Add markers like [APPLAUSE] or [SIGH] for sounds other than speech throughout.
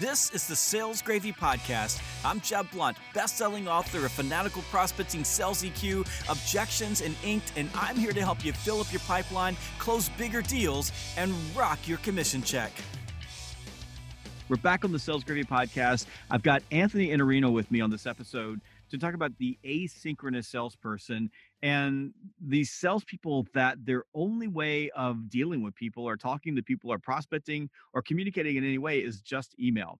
This is the Sales Gravy Podcast. I'm Jeb Blount, best-selling author of Fanatical Prospecting, Sales EQ, Objections, and Inked, and I'm here to help you fill up your pipeline, close bigger deals, and rock your commission check. We're back on the Sales Gravy Podcast. I've got Anthony Iannarino with me on this episode to talk about the asynchronous salesperson and these salespeople that their only way of dealing with people or talking to people or prospecting or communicating in any way is just email.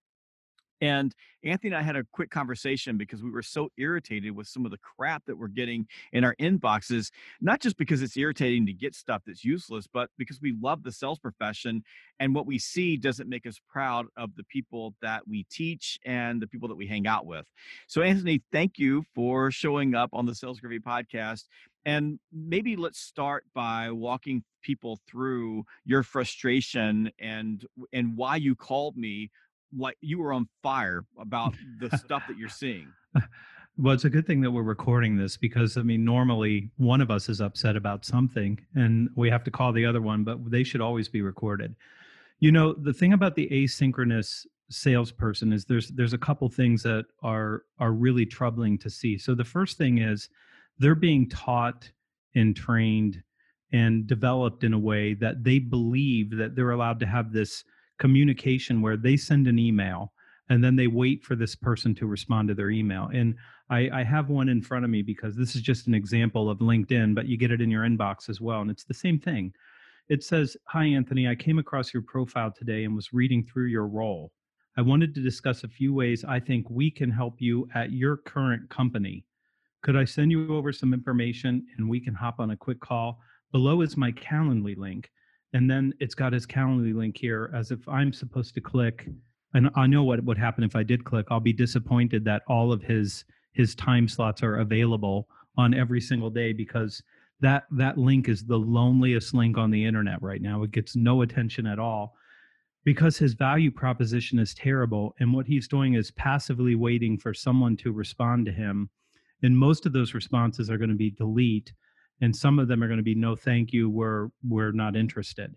And Anthony and I had a quick conversation because we were so irritated with some of the crap that we're getting in our inboxes, not just because it's irritating to get stuff that's useless, but because we love the sales profession and what we see doesn't make us proud of the people that we teach and the people that we hang out with. So, Anthony, thank you for showing up on the Sales Gravy podcast. And maybe let's start by walking people through your frustration and and why you called me like you were on fire about the [LAUGHS] stuff that you're seeing. Well, it's a good thing that we're recording this because I mean, normally one of us is upset about something and we have to call the other one, but they should always be recorded. You know, the thing about the asynchronous salesperson is there's there's a couple things that are are really troubling to see. So the first thing is they're being taught and trained and developed in a way that they believe that they're allowed to have this communication where they send an email and then they wait for this person to respond to their email. And I, I, have one in front of me because this is just an example of LinkedIn, but you get it in your inbox as well. And it's the same thing. It says, Hi, Anthony. I came across your profile today and was reading through your role. I wanted to discuss a few ways I think we can help you at your current company. Could I send you over some information and we can hop on a quick call? Below is my Calendly link and then it's got his Calendly link here as if I'm supposed to click. And I know what would happen if I did click. I'll be disappointed that all of his his time slots are available on every single day because that that link is the loneliest link on the internet right now. It gets no attention at all because his value proposition is terrible and what he's doing is passively waiting for someone to respond to him and most of those responses are going to be delete and some of them are going to be no thank you we're we're not interested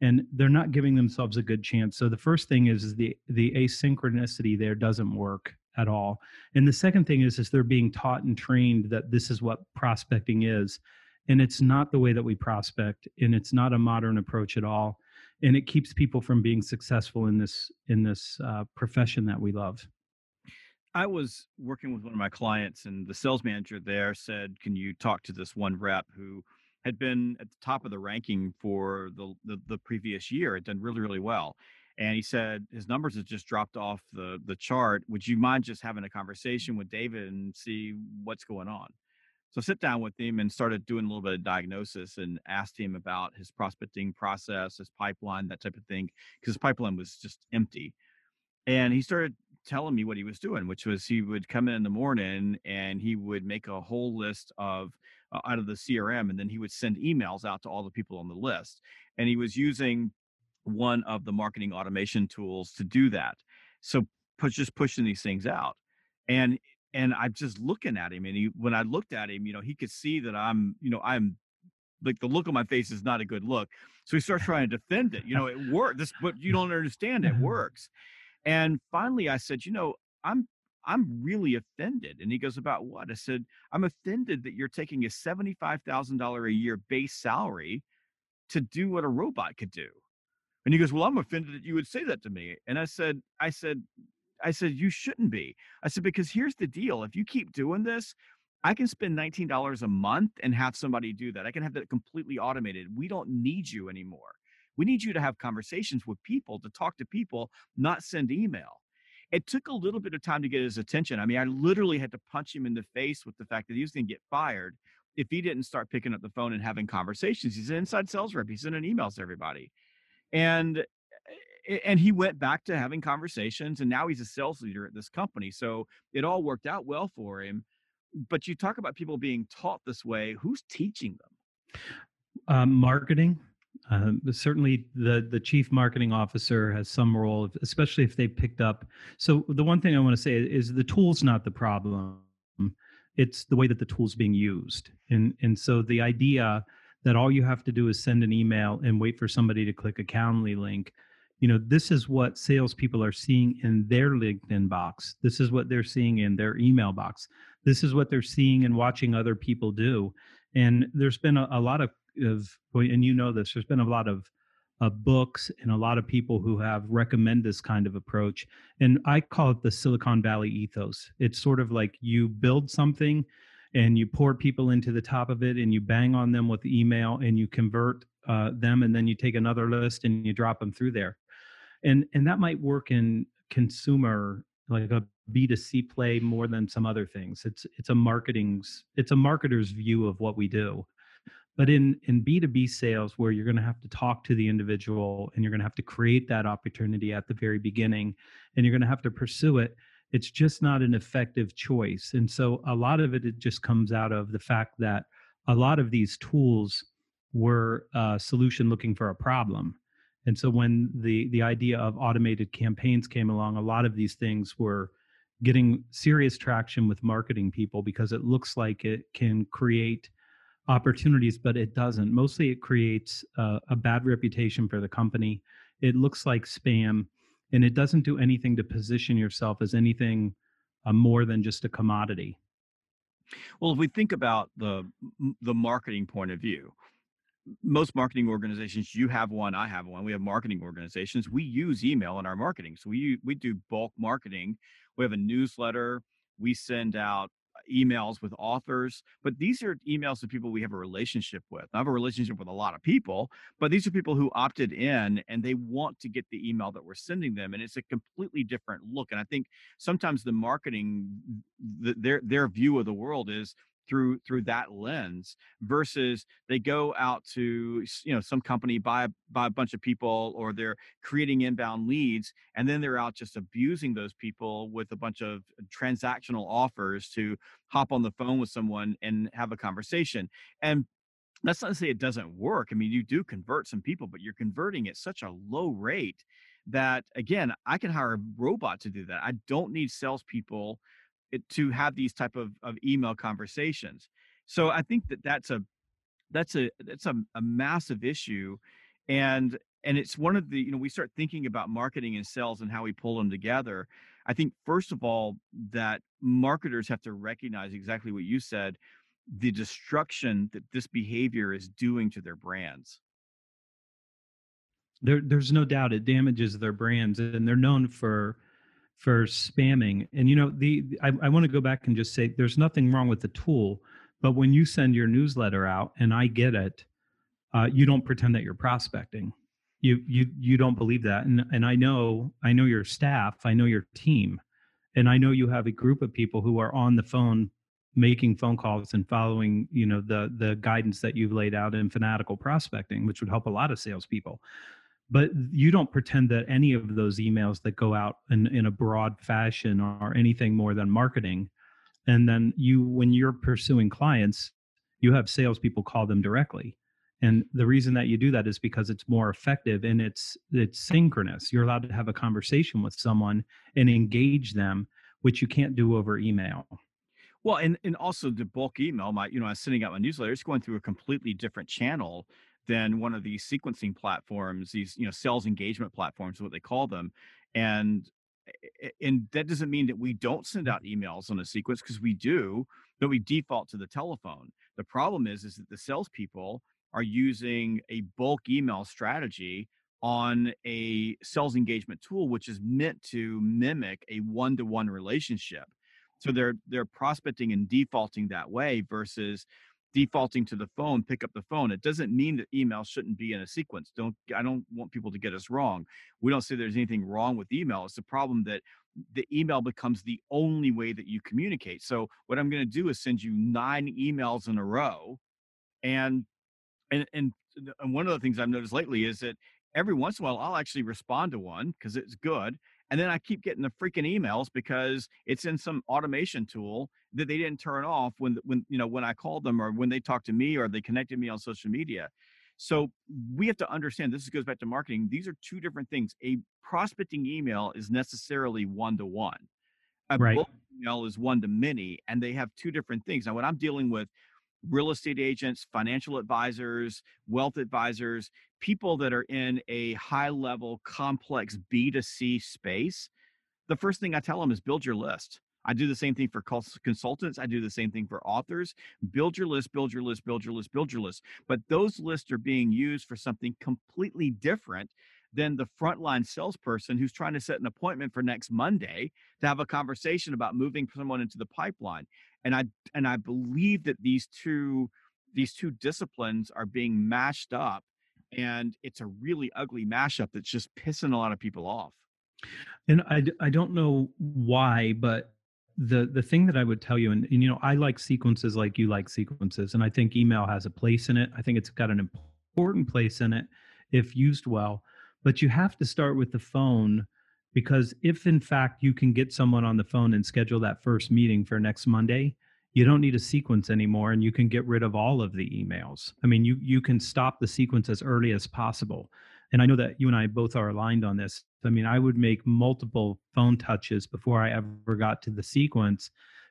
and they're not giving themselves a good chance. So the first thing is, is the the asynchronicity there doesn't work at all and the second thing is is they're being taught and trained that this is what prospecting is and it's not the way that we prospect and it's not a modern approach at all and it keeps people from being successful in this in this uh, profession that we love I was working with one of my clients, and the sales manager there said, "Can you talk to this one rep who had been at the top of the ranking for the the, the previous year? Had done really really well." And he said his numbers had just dropped off the the chart. Would you mind just having a conversation with David and see what's going on? So I sit down with him and started doing a little bit of diagnosis and asked him about his prospecting process, his pipeline, that type of thing, because his pipeline was just empty. And he started telling me what he was doing, which was he would come in in the morning and he would make a whole list of uh, out of the CRM, and then he would send emails out to all the people on the list. And he was using one of the marketing automation tools to do that. So push, just pushing these things out, and and I'm just looking at him, and he when I looked at him, you know, he could see that I'm, you know, I'm like the look on my face is not a good look. So he starts trying to defend it. You know, it works. This, but you don't understand. It [LAUGHS] works. And finally, I said, you know, I'm I'm really offended. And he goes, About what? I said, I'm offended that you're taking a $75,000 a year base salary to do what a robot could do. And he goes, Well, I'm offended that you would say that to me. And I said, I said, I said, you shouldn't be. I said, because here's the deal. If you keep doing this, I can spend $19 a month and have somebody do that. I can have that completely automated. We don't need you anymore. We need you to have conversations with people, to talk to people, not send email. It took a little bit of time to get his attention. I mean, I literally had to punch him in the face with the fact that he was going to get fired if he didn't start picking up the phone and having conversations. He's an inside sales rep. He's sending emails to everybody. And and he went back to having conversations and now he's a sales leader at this company. So it all worked out well for him. But you talk about people being taught this way, who's teaching them? Um, marketing uh, certainly, the the chief marketing officer has some role, especially if they picked up. So the one thing I want to say is the tool's not the problem; it's the way that the tool's being used. And and so the idea that all you have to do is send an email and wait for somebody to click a Calendly link, you know, this is what salespeople are seeing in their LinkedIn box. This is what they're seeing in their email box. This is what they're seeing and watching other people do. And there's been a, a lot of, of, and you know this, there's been a lot of uh, books and a lot of people who have recommend this kind of approach. And I call it the Silicon Valley ethos. It's sort of like you build something and you pour people into the top of it and you bang on them with email and you convert uh, them and then you take another list and you drop them through there and and that might work in consumer like a b2c play more than some other things. It's it's a marketing's it's a marketer's view of what we do. But in in b2b sales where you're going to have to talk to the individual and you're going to have to create that opportunity at the very beginning and you're going to have to pursue it it's just not an effective choice. And so a lot of it it just comes out of the fact that a lot of these tools were a solution looking for a problem. And so when the the idea of automated campaigns came along, a lot of these things were getting serious traction with marketing people because it looks like it can create opportunities, but it doesn't. Mostly, it creates a, a bad reputation for the company. It looks like spam, and it doesn't do anything to position yourself as anything uh, more than just a commodity. Well, if we think about the the marketing point of view, most marketing organizations you have one i have one we have marketing organizations we use email in our marketing. So we we do bulk marketing we have a newsletter we send out uh, emails with authors but these are emails to people we have a relationship with. I have a relationship with a lot of people but these are people who opted in and they want to get the email that we're sending them and it's a completely different look and i think sometimes the marketing the, their their view of the world is through through that lens versus they go out to you know some company buy buy a bunch of people or they're creating inbound leads and then they're out just abusing those people with a bunch of transactional offers to hop on the phone with someone and have a conversation. And that's not to say it doesn't work i mean you do convert some people but you're converting at such a low rate that again i can hire a robot to do that. I don't need salespeople to have these type of, of email conversations. So i think that that's a that's a that's a, a massive issue and and it's one of the you know we start thinking about marketing and sales and how we pull them together. I think first of all that marketers have to recognize exactly what you said the destruction that this behavior is doing to their brands. There, there's no doubt it damages their brands and they're known for for spamming. And you know, the I, I want to go back and just say there's nothing wrong with the tool, but when you send your newsletter out and I get it, uh, you don't pretend that you're prospecting. You you you don't believe that. And and I know I know your staff, I know your team, and I know you have a group of people who are on the phone making phone calls and following you know the the guidance that you've laid out in fanatical prospecting which would help a lot of salespeople but you don't pretend that any of those emails that go out in, in a broad fashion are anything more than marketing. And then you when you're pursuing clients you have salespeople call them directly. And the reason that you do that is because it's more effective and it's it's synchronous. You're allowed to have a conversation with someone and engage them which you can't do over email. Well and and also the bulk email my you know i was sending out my newsletter it's going through a completely different channel than one of these sequencing platforms, these you know sales engagement platforms, what they call them, and and that doesn't mean that we don't send mm-hmm. out emails on a sequence because we do, but we default to the telephone. The problem is is that the salespeople are using a bulk email strategy on a sales engagement tool which is meant to mimic a one-to-one relationship so they're they're prospecting and defaulting that way versus defaulting to the phone pick up the phone. It doesn't mean that email shouldn't be in a sequence. Don't i don't want people to get us wrong. We don't say there's anything wrong with email. It's a problem that the email becomes the only way that you communicate. So what i'm going to do is send you nine emails in a row and and and and one of the things i've noticed lately is that every once in a while i'll actually respond to one because it's good and then I keep getting the freaking emails because it's in some automation tool that they didn't turn off when when you know when I called them or when they talked to me or they connected me on social media. So we have to understand this goes back to marketing. These are two different things. A prospecting email is necessarily one to one. A right. email is one to many, and they have two different things. Now, when I'm dealing with real estate agents, financial advisors, wealth advisors, people that are in a high level, complex B2C space, the first thing I tell them is build your list. I do the same thing for consultants. I do the same thing for authors. Build your list, build your list, build your list, build your list. But those lists are being used for something completely different than the frontline salesperson who's trying to set an appointment for next Monday to have a conversation about moving someone into the pipeline. And I and I believe that these two these two disciplines are being mashed up and it's a really ugly mashup that's just pissing a lot of people off. And I, I don't know why, but the the thing that I would tell you, and, and you know, I like sequences like you like sequences, and I think email has a place in it. I think it's got an important place in it if used well. But you have to start with the phone because if in fact you can get someone on the phone and schedule that first meeting for next Monday, you don't need a sequence anymore and you can get rid of all of the emails. I mean, you you can stop the sequence as early as possible. And I know that you and I both are aligned on this. I mean, I would make multiple phone touches before I ever got to the sequence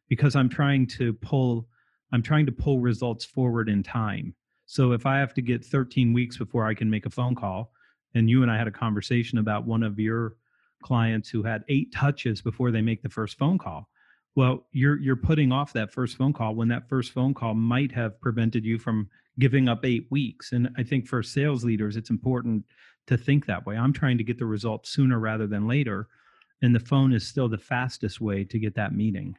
because I'm trying to pull I'm trying to pull results forward in time. So if I have to get 13 weeks before I can make a phone call, and you and I had a conversation about one of your clients who had eight touches before they make the first phone call. Well, you're you're putting off that first phone call when that first phone call might have prevented you from giving up 8 weeks. And I think for sales leaders it's important to think that way. I'm trying to get the results sooner rather than later, and the phone is still the fastest way to get that meeting.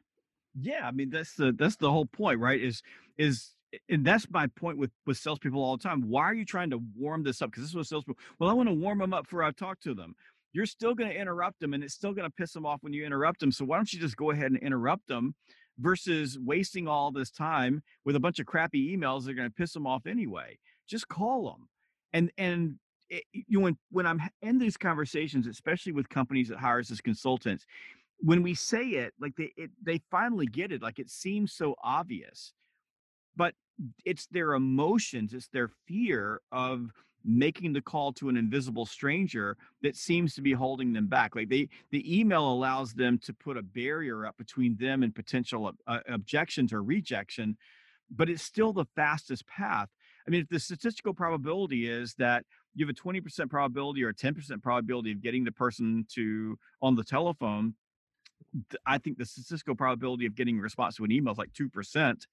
Yeah, I mean that's the that's the whole point, right? Is is and that's my point with with salespeople all the time. Why are you trying to warm this up? Because this is what salespeople. Well, I want to warm them up before I talk to them. You're still going to interrupt them, and it's still going to piss them off when you interrupt them. So why don't you just go ahead and interrupt them, versus wasting all this time with a bunch of crappy emails that are going to piss them off anyway? Just call them, and and it, you know, when when I'm in these conversations, especially with companies that hires as consultants, when we say it, like they it, they finally get it. Like it seems so obvious, but it's their emotions, it's their fear of making the call to an invisible stranger that seems to be holding them back. Like they the email allows them to put a barrier up between them and potential uh, objections or rejection but it's still the fastest path. I mean if the statistical probability is that you have a 20% probability or a 10% probability of getting the person to on the telephone i think the statistical probability of getting a response to an email is like 2%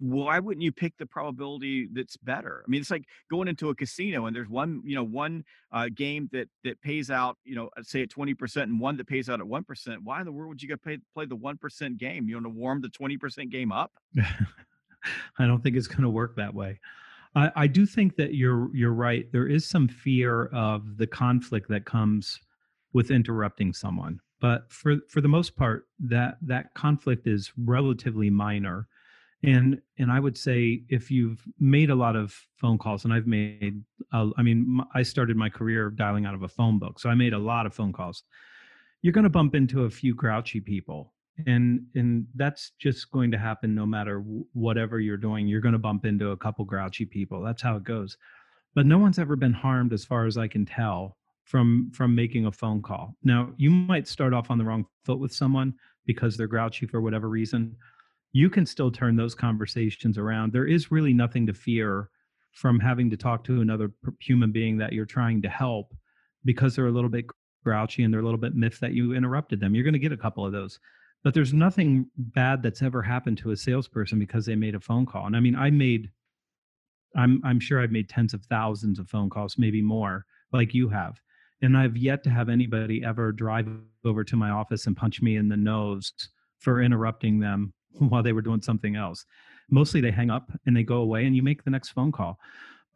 why wouldn't you pick the probability that's better? I mean, it's like going into a casino and there's one, you know, one uh, game that that pays out, you know, say at twenty percent, and one that pays out at one percent. Why in the world would you go play play the one percent game? You want to warm the twenty percent game up? [LAUGHS] I don't think it's going to work that way. I, I do think that you're you're right. There is some fear of the conflict that comes with interrupting someone, but for for the most part, that that conflict is relatively minor and and i would say if you've made a lot of phone calls and i've made uh, i mean i started my career dialing out of a phone book so i made a lot of phone calls. You're going to bump into a few grouchy people and and that's just going to happen no matter whatever you're doing you're going to bump into a couple grouchy people that's how it goes. But no one's ever been harmed as far as i can tell from from making a phone call. Now you might start off on the wrong foot with someone because they're grouchy for whatever reason you can still turn those conversations around. There is really nothing to fear from having to talk to another human being that you're trying to help because they're a little bit grouchy and they're a little bit miffed that you interrupted them. You're going to get a couple of those. But there's nothing bad that's ever happened to a salesperson because they made a phone call. And I mean, I made I'm I'm sure I've made tens of thousands of phone calls, maybe more, like you have. And I've yet to have anybody ever drive over to my office and punch me in the nose for interrupting them [LAUGHS] while they were doing something else. Mostly they hang up and they go away and you make the next phone call.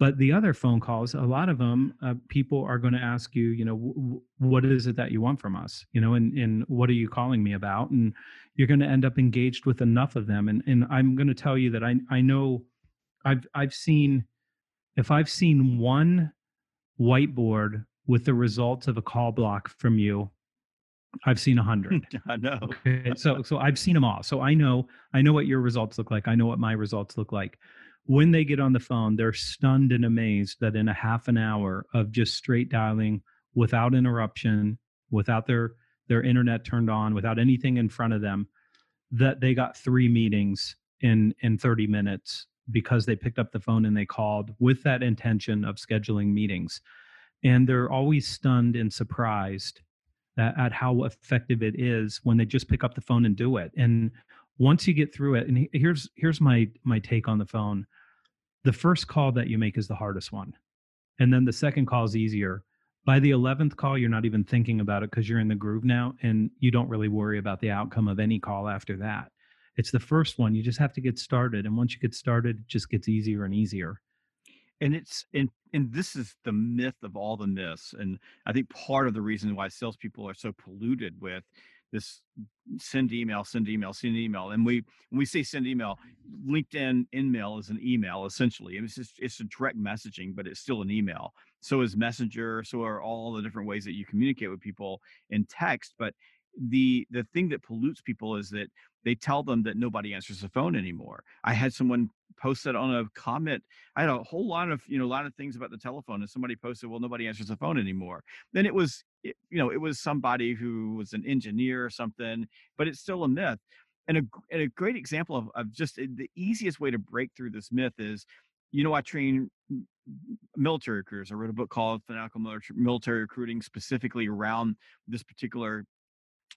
But the other phone calls, a lot of them, uh, people are going to ask you, you know, w- what is it that you want from us? You know, and, and what are you calling me about? And you're going to end up engaged with enough of them. And, and I'm going to tell you that I, I know I've, I've seen, if I've seen one whiteboard with the results of a call block from you I've seen a hundred. [LAUGHS] I know. Okay, so so I've seen them all. So I know I know what your results look like. I know what my results look like. When they get on the phone, they're stunned and amazed that in a half an hour of just straight dialing without interruption, without their their internet turned on, without anything in front of them, that they got three meetings in in 30 minutes because they picked up the phone and they called with that intention of scheduling meetings and they're always stunned and surprised at, how effective it is when they just pick up the phone and do it. And once you get through it and here's here's my my take on the phone. The first call that you make is the hardest one. And then the second call is easier. By the 11th call you're not even thinking about it because you're in the groove now and you don't really worry about the outcome of any call after that. It's the first one. You just have to get started and once you get started it just gets easier and easier and it's and and this is the myth of all the myths and i think part of the reason why salespeople are so polluted with this send email, send email, send email. And we when we say send email, LinkedIn InMail is an email essentially. It's just it's a direct messaging, but it's still an email. So is Messenger, so are all the different ways that you communicate with people in text. But the the thing that pollutes people is that they tell them that nobody answers the phone anymore. I had someone post that on a comment. I had a whole lot of, you know, a lot of things about the telephone and somebody posted, well, nobody answers the phone anymore. Then it was, you know, it was somebody who was an engineer or something, but it's still a myth. And a, and a great example of, of just eh, the easiest way to break through this myth is, you know, I train military recruiters. I wrote a book called Fanatical Military Recruiting specifically around this particular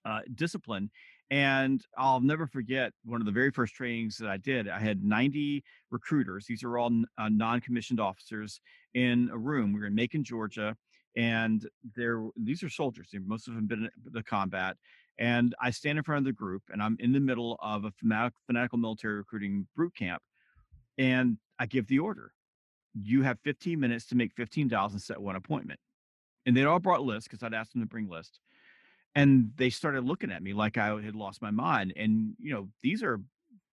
uh, discipline. And I'll never forget one of the very first trainings that I did. I had 90 recruiters. These are all uh, non-commissioned officers in a room. We were in Macon, Georgia, and there these are soldiers. Most of them been in the combat. And I stand in front of the group, and I'm in the middle of a fanatical military recruiting boot camp, and I give the order: you have 15 minutes to make 15 dials and set one appointment. And they'd all brought lists because I'd asked them to bring lists and they started looking at me like I had lost my mind. And you know, these are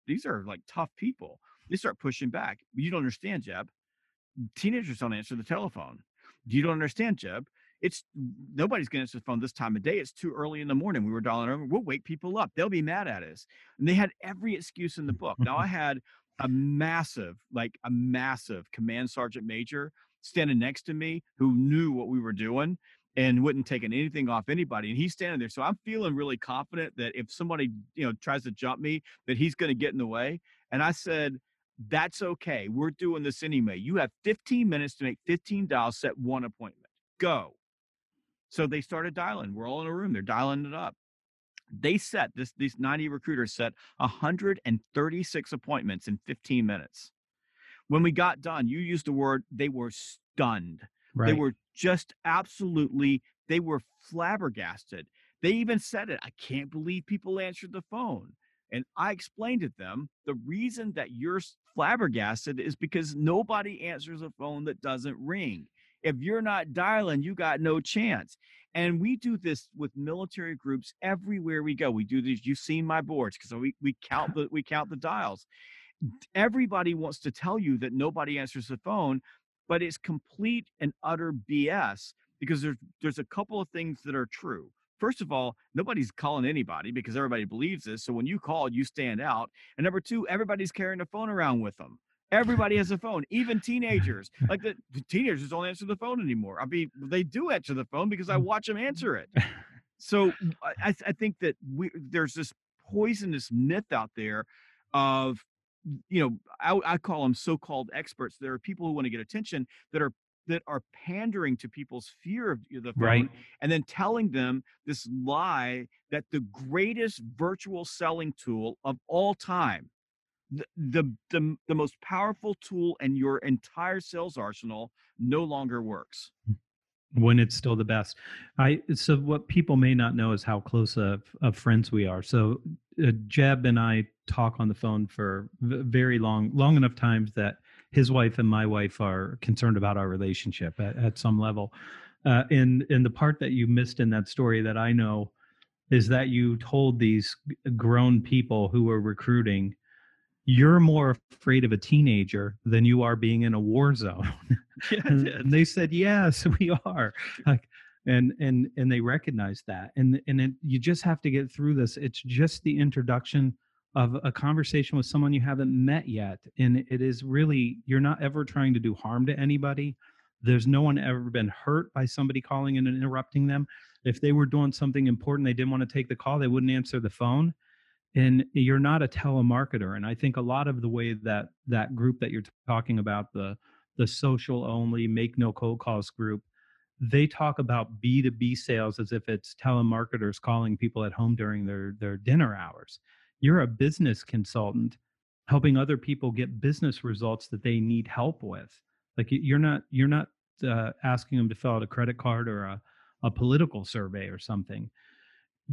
these are like tough people. They start pushing back. You don't understand, Jeb. Teenagers don't answer the telephone. You don't understand, Jeb. It's nobody's going to answer the phone this time of day. It's too early in the morning. We were dialing over. We'll wake people up. They'll be mad at us. And they had every excuse in the book. Now I [LAUGHS] had a massive, like a massive command sergeant major standing next to me who knew what we were doing and wouldn't take anything off anybody. And he's standing there. So I'm feeling really confident that if somebody, you know, tries to jump me, that he's going to get in the way. And I said, that's okay. We're doing this anyway. You have 15 minutes to make 15 dials, set one appointment. Go. So they started dialing. We're all in a room. They're dialing it up. They set this, these 90 recruiters set 136 appointments in 15 minutes. When we got done, you used the word they were stunned. Right. They were just absolutely, they were flabbergasted. They even said it. I can't believe people answered the phone. And I explained to them the reason that you're flabbergasted is because nobody answers a phone that doesn't ring. If you're not dialing, you got no chance. And we do this with military groups everywhere we go. We do these. You've seen my boards because we, we count [LAUGHS] the we count the dials. Everybody wants to tell you that nobody answers the phone, but it's complete and utter BS because there's there's a couple of things that are true. First of all, nobody's calling anybody because everybody believes this. So when you call, you stand out. And number two, everybody's carrying a phone around with them. Everybody has a phone, even teenagers. Like the, the teenagers don't answer the phone anymore. I mean, they do answer the phone because I mm. watch them answer it. [LAUGHS] So I, I think that we there's this poisonous myth out there of you know, I, I call them so-called experts. There are people who want to get attention that are that are pandering to people's fear of the phone right. and then telling them this lie that the greatest virtual selling tool of all time the, the the the most powerful tool in your entire sales arsenal no longer works hmm. When it's still the best. I so what people may not know is how close of, of friends we are. So uh, jeb and i talk on the phone for very long long enough times that his wife and my wife are concerned about our relationship at, at some level. Uh, and and the part that you missed in that story that i know is that you told these grown people who were recruiting you're more afraid of a teenager than you are being in a war zone. [LAUGHS] Yeah, and they said, yes, [LAUGHS] we are. Like, and and and they recognize that, and and it, you just have to get through this. It's just the introduction of a conversation with someone you haven't met yet, and it is really you're not ever trying to do harm to anybody. There's no one ever been hurt by somebody calling and interrupting them. If they were doing something important, they didn't want to take the call, they wouldn't answer the phone and you're not a telemarketer and i think a lot of the way that that group that you're talking about the the social only make no cold calls group they talk about b2b sales as if it's telemarketers calling people at home during their their dinner hours. You're a business consultant helping other people get business results that they need help with. Like you're not you're not uh, asking them to fill out a credit card or a, a political survey or something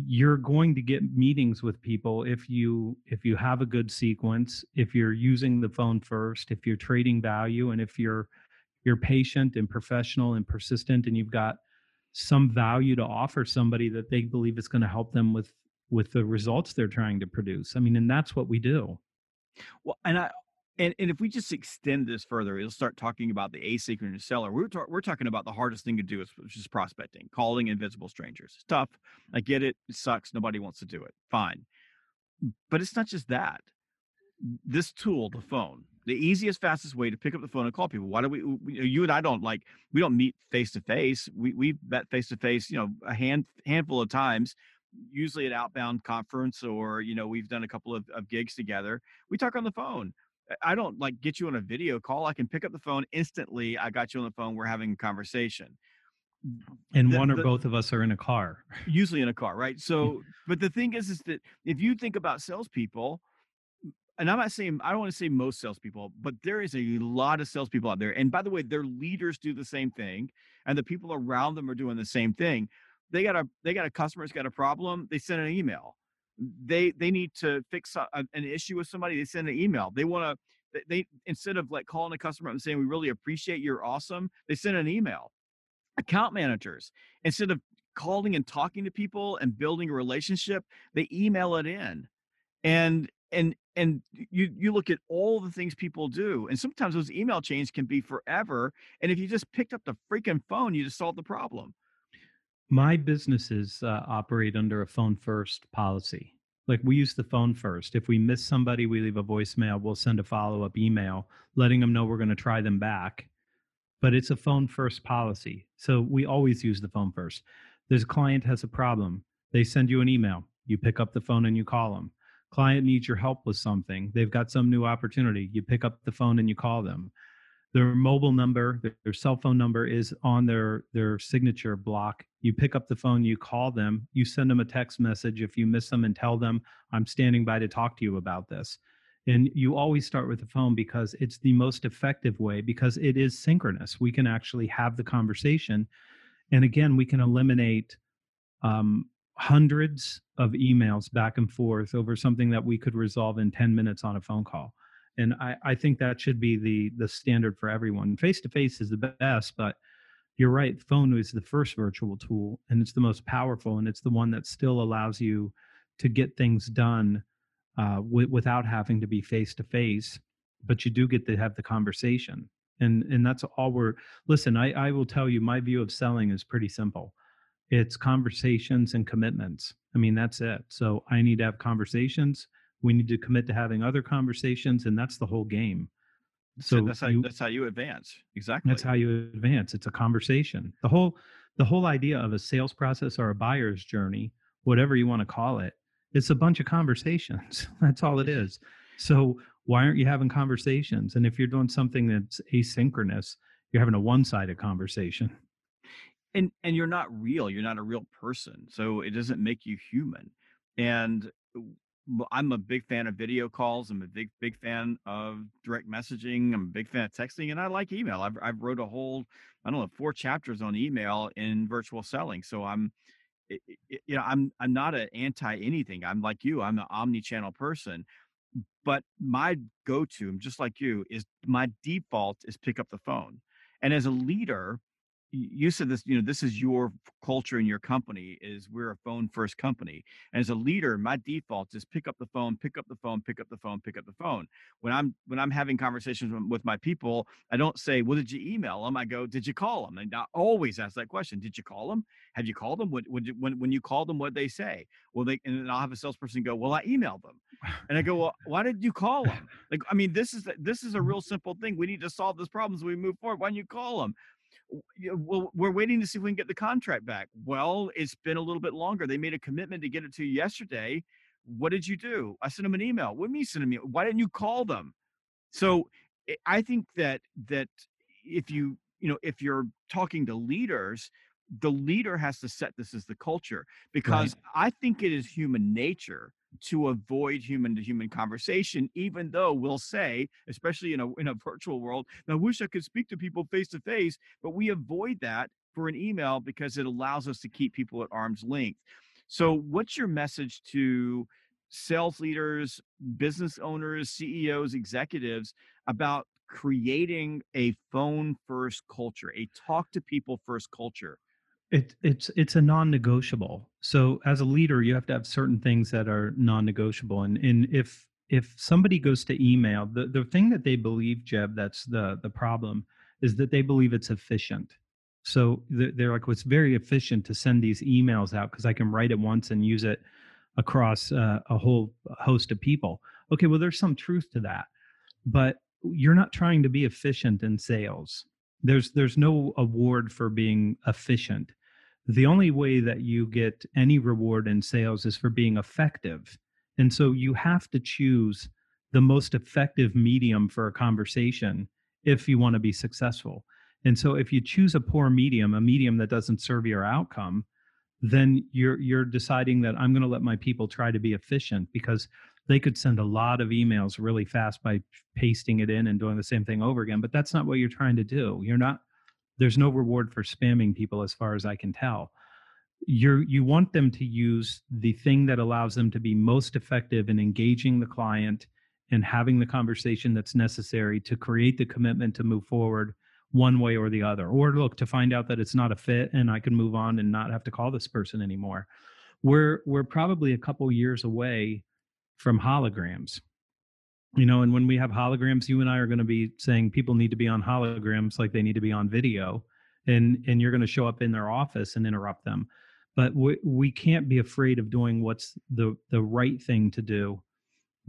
you're going to get meetings with people if you if you have a good sequence if you're using the phone first if you're trading value and if you're you're patient and professional and persistent and you've got some value to offer somebody that they believe is going to help them with with the results they're trying to produce. I mean and that's what we do. Well and i and, and if we just extend this further, we'll start talking about the asynchronous seller. We're, ta- we're talking about the hardest thing to do, which is prospecting, calling invisible strangers. It's tough. I get it. It sucks. Nobody wants to do it. Fine. But it's not just that. This tool, the phone, the easiest, fastest way to pick up the phone and call people. Why do we, we you and I don't like, we don't meet face to face. We, we've met face to face, you know, a hand, handful of times usually at outbound conference or you know we've done a couple of, of gigs together we talk on the phone I don't like get you on a video call. I can pick up the phone instantly. I got you on the phone. We're having a conversation. And the, one or the, both of us are in a car. Usually in a car, right? [LAUGHS] So, but the thing is, is that if you think about salespeople, and I'm not saying I don't want to say most salespeople, but there is a lot of salespeople out there. And by the way, their leaders do the same thing, and the people around them are doing the same thing. They got a they got a customer's got a problem. They send an email they they need to fix a, an issue with somebody they send an email. They want to they instead of like calling a customer and saying we really appreciate you're awesome they send an email. Account managers instead of calling and talking to people and building a relationship they email it in. And and and you you look at all the things people do and sometimes those email chains can be forever and if you just picked up the freaking phone you just solved the problem my businesses uh, operate under a phone first policy. Like we use the phone first. If we miss somebody, we leave a voicemail. We'll send a follow up email letting them know we're going to try them back. But it's a phone first policy. So we always use the phone first. This client has a problem. They send you an email. You pick up the phone and you call them. Client needs your help with something. They've got some new opportunity. You pick up the phone and you call them their mobile number their cell phone number is on their their signature block you pick up the phone you call them you send them a text message if you miss them and tell them i'm standing by to talk to you about this. And you always start with the phone because it's the most effective way because it is synchronous. We can actually have the conversation. And again we can eliminate um, hundreds of emails back and forth over something that we could resolve in 10 minutes on a phone call. And I, I think that should be the the standard for everyone. Face to face is the best, but you're right. Phone is the first virtual tool, and it's the most powerful, and it's the one that still allows you to get things done uh, w- without having to be face to face. But you do get to have the conversation, and and that's all we're. Listen, I I will tell you, my view of selling is pretty simple. It's conversations and commitments. I mean, that's it. So I need to have conversations we need to commit to having other conversations and that's the whole game so, so that's how you, that's how you advance exactly. that's how you advance it's a conversation. The whole the whole idea of a sales process or a buyer's journey whatever you want to call it it's a bunch of conversations [LAUGHS] that's all it is. So why aren't you having conversations? And if you're doing something that's asynchronous you're having a one-sided conversation. And and you're not real you're not a real person so it doesn't make you human. And I'm a big fan of video calls. I'm a big big fan of direct messaging. I'm a big fan of texting, and I like email. I've I've wrote a whole I don't know four chapters on email in virtual selling. So I'm you know I'm I'm not an anti anything. I'm like you. I'm an omni channel person. But my go to, just like you, is my default is pick up the phone. And as a leader, you said this you know this is your culture in your company is we're a phone first company. And as a leader my default is pick up the phone pick up the phone pick up the phone pick up the phone. When i'm when i'm having conversations with my people i don't say well did you email them i go did you call them and i always ask that question did you call them have you called them when when, when you called them what they say? Well they and then i'll have a salesperson go well i emailed them and i go well [LAUGHS] why did you call them like i mean this is this is a real [LAUGHS] simple thing. We need to solve this problem as we move forward. Why don't you call them well, we're waiting to see if we can get the contract back. Well, it's been a little bit longer. They made a commitment to get it to you yesterday. what did you do? I sent them an email. What do you send them? Why didn't you call them? So eh, I think that that if you you know if you're talking to leaders the leader has to set this as the culture because right. i think it is human nature to avoid human to human conversation even though we'll say especially in a in a virtual world i wish i could speak to people face to face but we avoid that for an email because it allows us to keep people at arm's length so what's your message to sales leaders business owners ceos executives about creating a phone first culture, a talk to people first culture? It, it's it's a non-negotiable. So as a leader, you have to have certain things that are non-negotiable. And and if if somebody goes to email, the, the thing that they believe, Jeb, that's the the problem, is that they believe it's efficient. So they're like, well, it's very efficient to send these emails out because I can write it once and use it across uh, a whole host of people. Okay, well, there's some truth to that, but you're not trying to be efficient in sales. There's there's no award for being efficient. The only way that you get any reward in sales is for being effective. And so you have to choose the most effective medium for a conversation if you want to be successful. And so if you choose a poor medium, a medium that doesn't serve your outcome, then you're you're deciding that I'm going to let my people try to be efficient because they could send a lot of emails really fast by pasting it in and doing the same thing over again but that's not what you're trying to do you're not there's no reward for spamming people as far as i can tell. You're you want them to use the thing that allows them to be most effective in engaging the client and having the conversation that's necessary to create the commitment to move forward one way or the other. Or look to find out that it's not a fit and i can move on and not have to call this person anymore. We're we're probably a couple years away from holograms you know and when we have holograms you and i are going to be saying people need to be on holograms like they need to be on video and and you're going to show up in their office and interrupt them. But we, we can't be afraid of doing what's the the right thing to do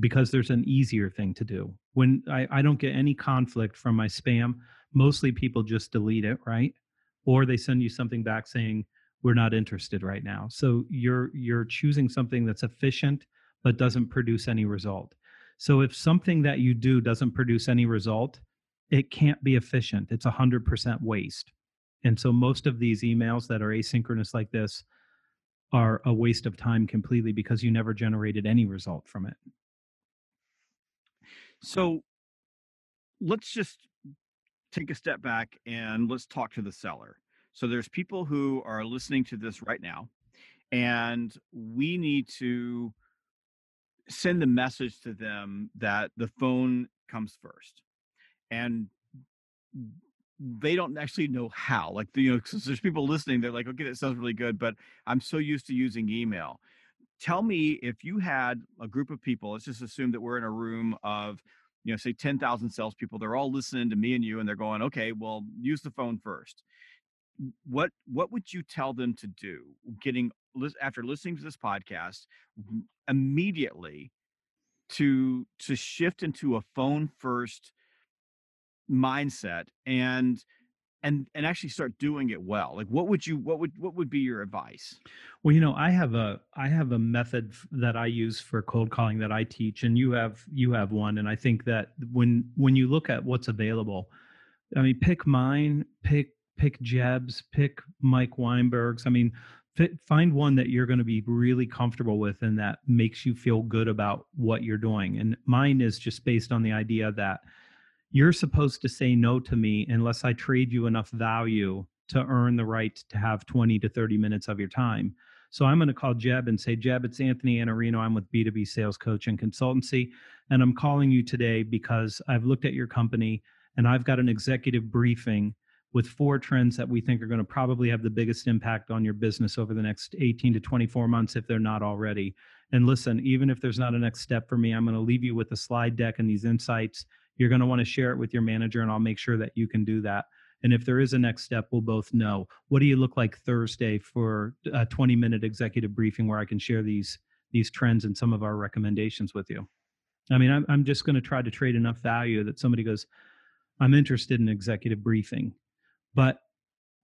because there's an easier thing to do. When i, I don't get any conflict from my spam mostly people just delete it right? Or they send you something back saying we're not interested right now. So you're you're choosing something that's efficient but doesn't produce any result. So if something that you do doesn't produce any result, it can't be efficient. It's 100% waste. And so most of these emails that are asynchronous like this are a waste of time completely because you never generated any result from it. So let's just take a step back and let's talk to the seller. So there's people who are listening to this right now, and we need to send the message to them that the phone comes first. And they don't actually know how like you know because there's people listening they're like okay that sounds really good but i'm so used to using email. Tell me if you had a group of people let's just assume that we're in a room of you know say 10,000 salespeople they're all listening to me and you and they're going okay well use the phone first what what would you tell them to do getting after listening to this podcast immediately to to shift into a phone first mindset and and and actually start doing it well? Like what would you what would what would be your advice? Well you know i have a i have a method that i use for cold calling that i teach and you have you have one and i think that when when you look at what's available i mean pick mine pick pick jeb's pick mike weinberg's. I mean find one that you're going to be really comfortable with and that makes you feel good about what you're doing. And mine is just based on the idea that you're supposed to say no to me unless i trade you enough value to earn the right to have 20 to 30 minutes of your time. So i'm going to call jeb and say jeb it's anthony Iannarino. i'm with b2b sales coach and consultancy and i'm calling you today because i've looked at your company and i've got an executive briefing with four trends that we think are going to probably have the biggest impact on your business over the next 18 to 24 months if they're not already. And listen, even if there's not a next step for me, I'm going to leave you with a slide deck and these insights. You're going to want to share it with your manager, and I'll make sure that you can do that. And if there is a next step, we'll both know. What do you look like Thursday for a 20 minute executive briefing where I can share these these trends and some of our recommendations with you? I mean, I'm, I'm just going to try to trade enough value that somebody goes, I'm interested in executive briefing but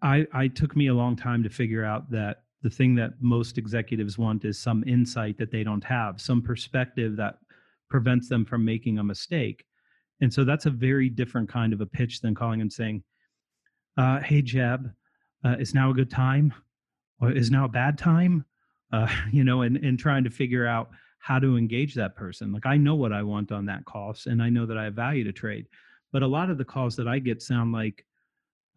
I, I took me a long time to figure out that the thing that most executives want is some insight that they don't have, some perspective that prevents them from making a mistake. And so that's a very different kind of a pitch than calling and saying, uh, "Hey Jeb, uh, is now a good time? Or is now a bad time?" Uh, [LAUGHS] you know, and and trying to figure out how to engage that person. Like I know what I want on that call, and I know that I have value to trade. But a lot of the calls that I get sound like,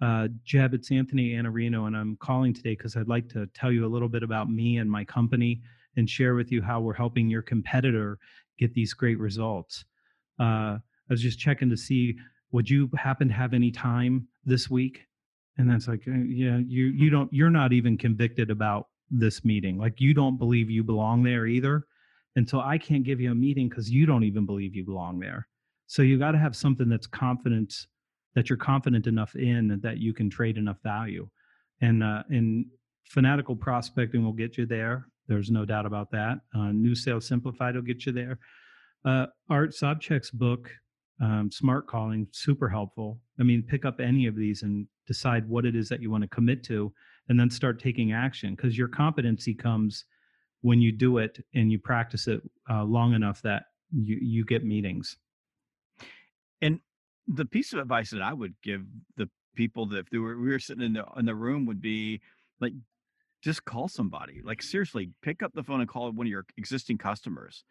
uh, Jeb, it's Anthony Iannarino, and I'm calling today because I'd like to tell you a little bit about me and my company and share with you how we're helping your competitor get these great results. Uh, I was just checking to see, would you happen to have any time this week? And that's like, uh, yeah, you you don't, you're not even convicted about this meeting. Like you don't believe you belong there either. And so I can't give you a meeting because you don't even believe you belong there. So you got to have something that's confident that you're confident enough in that you can trade enough value. And uh, and fanatical prospecting will get you there. There's no doubt about that. Uh, New Sales Simplified will get you there. Uh, Art Sobczak's book, um, Smart Calling, super helpful. I mean, pick up any of these and decide what it is that you want to commit to, and then start taking action because your competency comes when you do it and you practice it uh, long enough that you you get meetings. The piece of advice that I would give the people that if they were we were sitting in the in the room would be like just call somebody. Like seriously, pick up the phone and call one of your existing customers.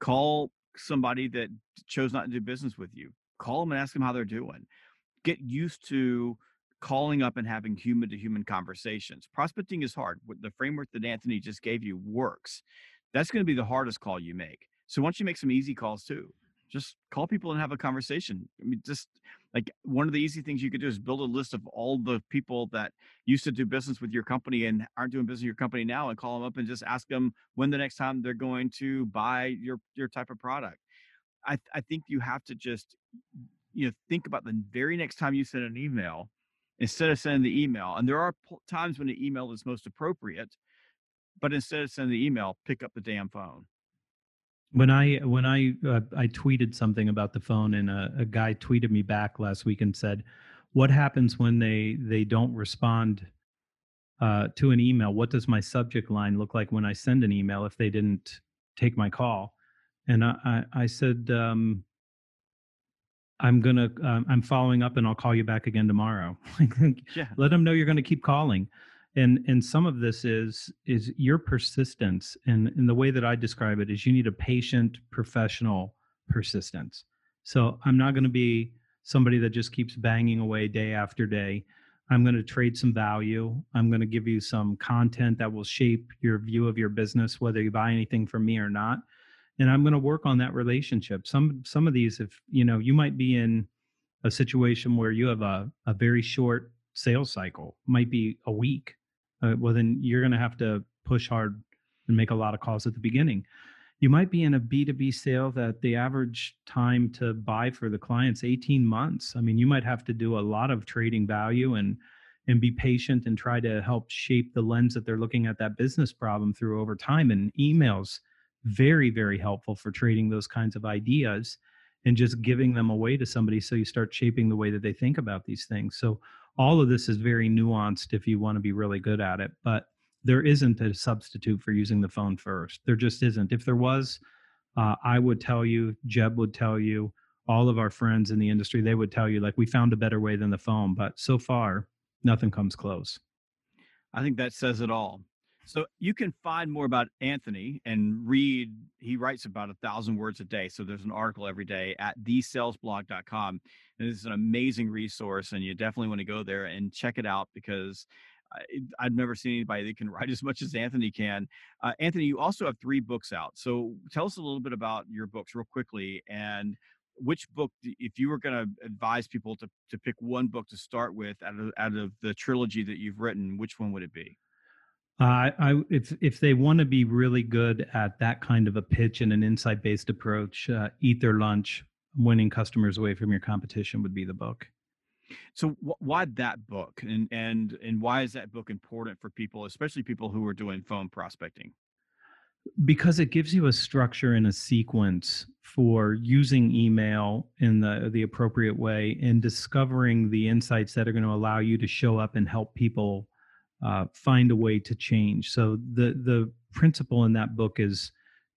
Call somebody that chose not to do business with you. Call them and ask them how they're doing. Get used to calling up and having human to human conversations. Prospecting is hard. The framework that Anthony just gave you works. That's going to be the hardest call you make. So once you make some easy calls too, just call people and have a conversation. I mean, just like one of the easy things you could do is build a list of all the people that used to do business with your company and aren't doing business with your company now and call them up and just ask them when the next time they're going to buy your your type of product. I I think you have to just you know think about the very next time you send an email instead of sending the email. And there are times when the email is most appropriate, but instead of sending the email, pick up the damn phone when I when I uh, I tweeted something about the phone, and a, a, guy tweeted me back last week and said, "What happens when they they don't respond uh, to an email? What does my subject line look like when I send an email if they didn't take my call?" And I I, I said, um, "I'm gonna um, I'm following up, and I'll call you back again tomorrow. [LAUGHS] yeah. Let them know you're going to keep calling." And and some of this is is your persistence and and the way that i describe it is you need a patient professional persistence. So i'm not going to be somebody that just keeps banging away day after day. I'm going to trade some value. I'm going to give you some content that will shape your view of your business whether you buy anything from me or not. And i'm going to work on that relationship. Some some of these if you know you might be in a situation where you have a, a very short sales cycle might be a week uh, well then you're going to have to push hard and make a lot of calls at the beginning. You might be in a b2b sale that the average time to buy for the clients 18 months. I mean you might have to do a lot of trading value and and be patient and try to help shape the lens that they're looking at that business problem through over time. And emails very very helpful for trading those kinds of ideas and just giving them away to somebody so you start shaping the way that they think about these things. So all of this is very nuanced if you want to be really good at it but there isn't a substitute for using the phone first there just isn't if there was uh, i would tell you jeb would tell you all of our friends in the industry they would tell you like we found a better way than the phone but so far nothing comes close i think that says it all so you can find more about Anthony and read. He writes about a thousand words a day. So there's an article every day at thesalesblog.com. And it's an amazing resource. And you definitely want to go there and check it out because I, have never seen anybody that can [LAUGHS] write as much as Anthony can. Uh, Anthony, you also have three books out. So tell us a little bit about your books real quickly and which book if you were going to advise people to, to pick one book to start with out of, out of the trilogy that you've written which one would it be uh, I, if if they want to be really good at that kind of a pitch and an insight based approach, uh, eat their lunch, winning customers away from your competition would be the book. So wh- why that book, and and and why is that book important for people, especially people who are doing phone prospecting? Because it gives you a structure and a sequence for using email in the the appropriate way and discovering the insights that are going to allow you to show up and help people uh, find a way to change. So the the principle in that book is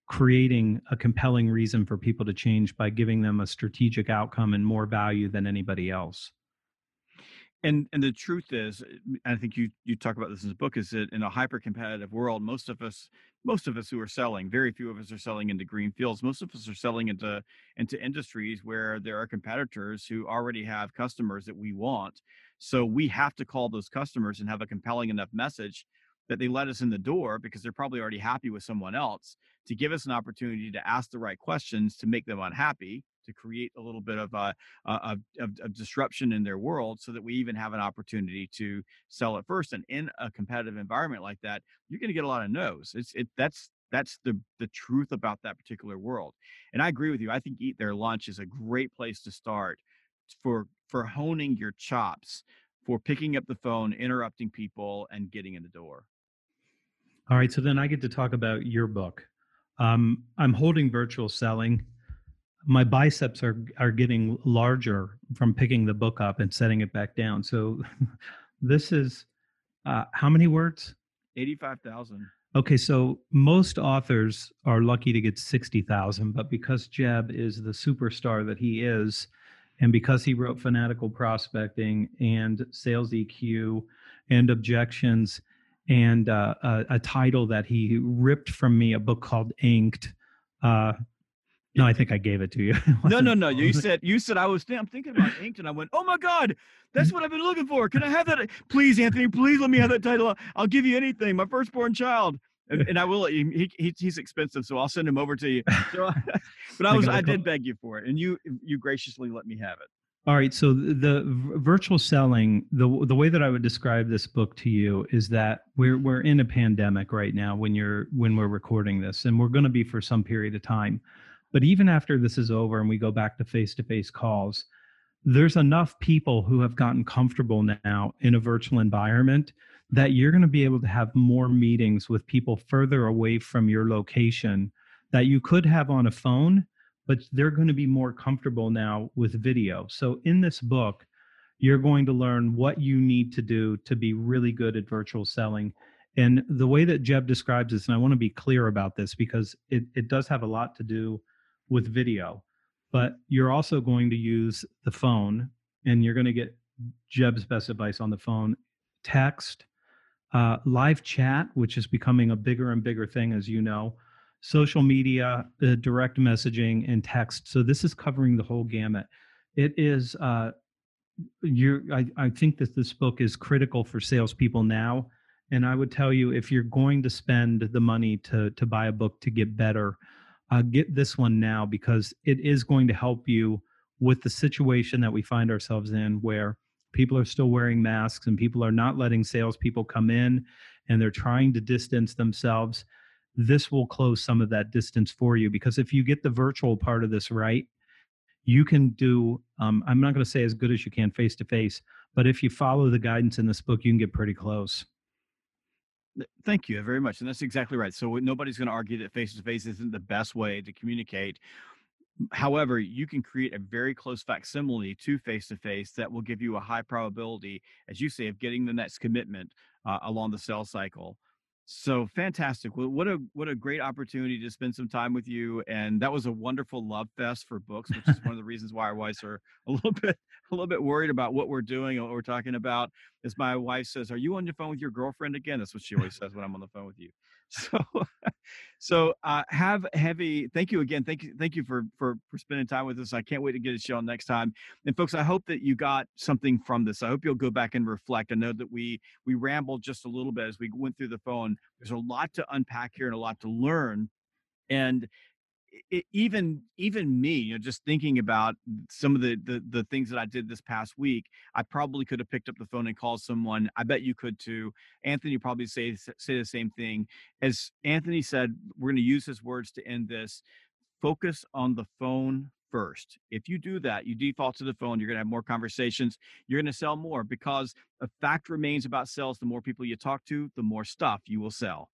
creating a compelling reason for people to change by giving them a strategic outcome and more value than anybody else. And and the truth is eh, i think you you talk about this in the book is that in a hyper competitive world most of us most of us who are selling very few of us are selling into green fields. Most of us are selling into into industries where there are competitors who already have customers that we want. So we have to call those customers and have a compelling enough message that they let us in the door because they're probably already happy with someone else to give us an opportunity to ask the right questions to make them unhappy to create a little bit of a, a, a, a, disruption in their world so that we even have an opportunity to sell it first. And in a competitive environment like that you're going to get a lot of no's. It's it that's that's the the truth about that particular world. And i agree with you i think eat their lunch is a great place to start for for honing your chops for picking up the phone interrupting people and getting in the door all right so then i get to talk about your book um, i'm holding virtual selling my biceps are are getting larger from picking the book up and setting it back down. So [LAUGHS] this is uh, how many words? Eighty five thousand. Okay, so most authors are lucky to get sixty thousand, but because Jeb is the superstar that he is, and because he wrote Fanatical Prospecting and Sales EQ and Objections and uh, a, a, title that he ripped from me, a book called Inked. Uh, no, I think I gave it to you. [LAUGHS] no, no, no. You said you said I was. I'm thinking about inked, and I went, "Oh my God, that's what I've been looking for. Can I have that? Please, Anthony. Please let me have that title. I'll give you anything. My firstborn child." And, and I will. He, he, he's expensive, so I'll send him over to you. So, [LAUGHS] but I [LAUGHS] was. I did beg you for it, and you you graciously let me have it. All right. So the, virtual selling, the the way that I would describe this book to you is that we're we're in a pandemic right now when you're when we're recording this, and we're going to be for some period of time. But even after this is over and we go back to face to face calls, there's enough people who have gotten comfortable now in a virtual environment that you're going to be able to have more meetings with people further away from your location that you could have on a phone, but they're going to be more comfortable now with video. So in this book, you're going to learn what you need to do to be really good at virtual selling. And the way that Jeb describes this, and I want to be clear about this because it, it does have a lot to do with video, but you're also going to use the phone and you're going to get Jeb's best advice on the phone, text, uh, live chat, which is becoming a bigger and bigger thing, as you know, social media, uh, direct messaging, and text. So this is covering the whole gamut. It is. Uh, you I, I think that this book is critical for salespeople now. And I would tell you if you're going to spend the money to to buy a book to get better, uh, get this one now because it is going to help you with the situation that we find ourselves in where people are still wearing masks and people are not letting salespeople come in and they're trying to distance themselves. This will close some of that distance for you because if you get the virtual part of this right, you can do, um, I'm not going to say as good as you can face to face, but if you follow the guidance in this book, you can get pretty close. Thank you very much. And that's exactly right. So nobody's going to argue that face to face isn't the best way to communicate. However, you can create a very close facsimile to face to face that will give you a high probability, as you say, of getting the next commitment uh, along the sales cycle. So fantastic! Well, what a what a great opportunity to spend some time with you, and that was a wonderful love fest for books, which is one of the reasons why our wives are a little [LAUGHS] bit a little bit worried about what we're doing and what we're talking about. As my wife says, "Are you on your phone with your girlfriend again?" That's what she always says when I'm on the phone with you. [LAUGHS] So, so uh, have heavy. Thank you again. Thank you. Thank you for for for spending time with us. I can't wait to get a show next time. And folks, I hope that you got something from this. I hope you'll go back and reflect. I know that we we rambled just a little bit as we went through the phone. There's a lot to unpack here and a lot to learn. And it, even even me, you know, just thinking about some of the, the the things that I did this past week, I probably could have picked up the phone and called someone. I bet you could too. Anthony probably say say the same thing. As Anthony said, we're going to use his words to end this. Focus on the phone first. If you do that, you default to the phone, you're going to have more conversations, you're going to sell more because a fact remains about sales the more people you talk to, the more stuff you will sell.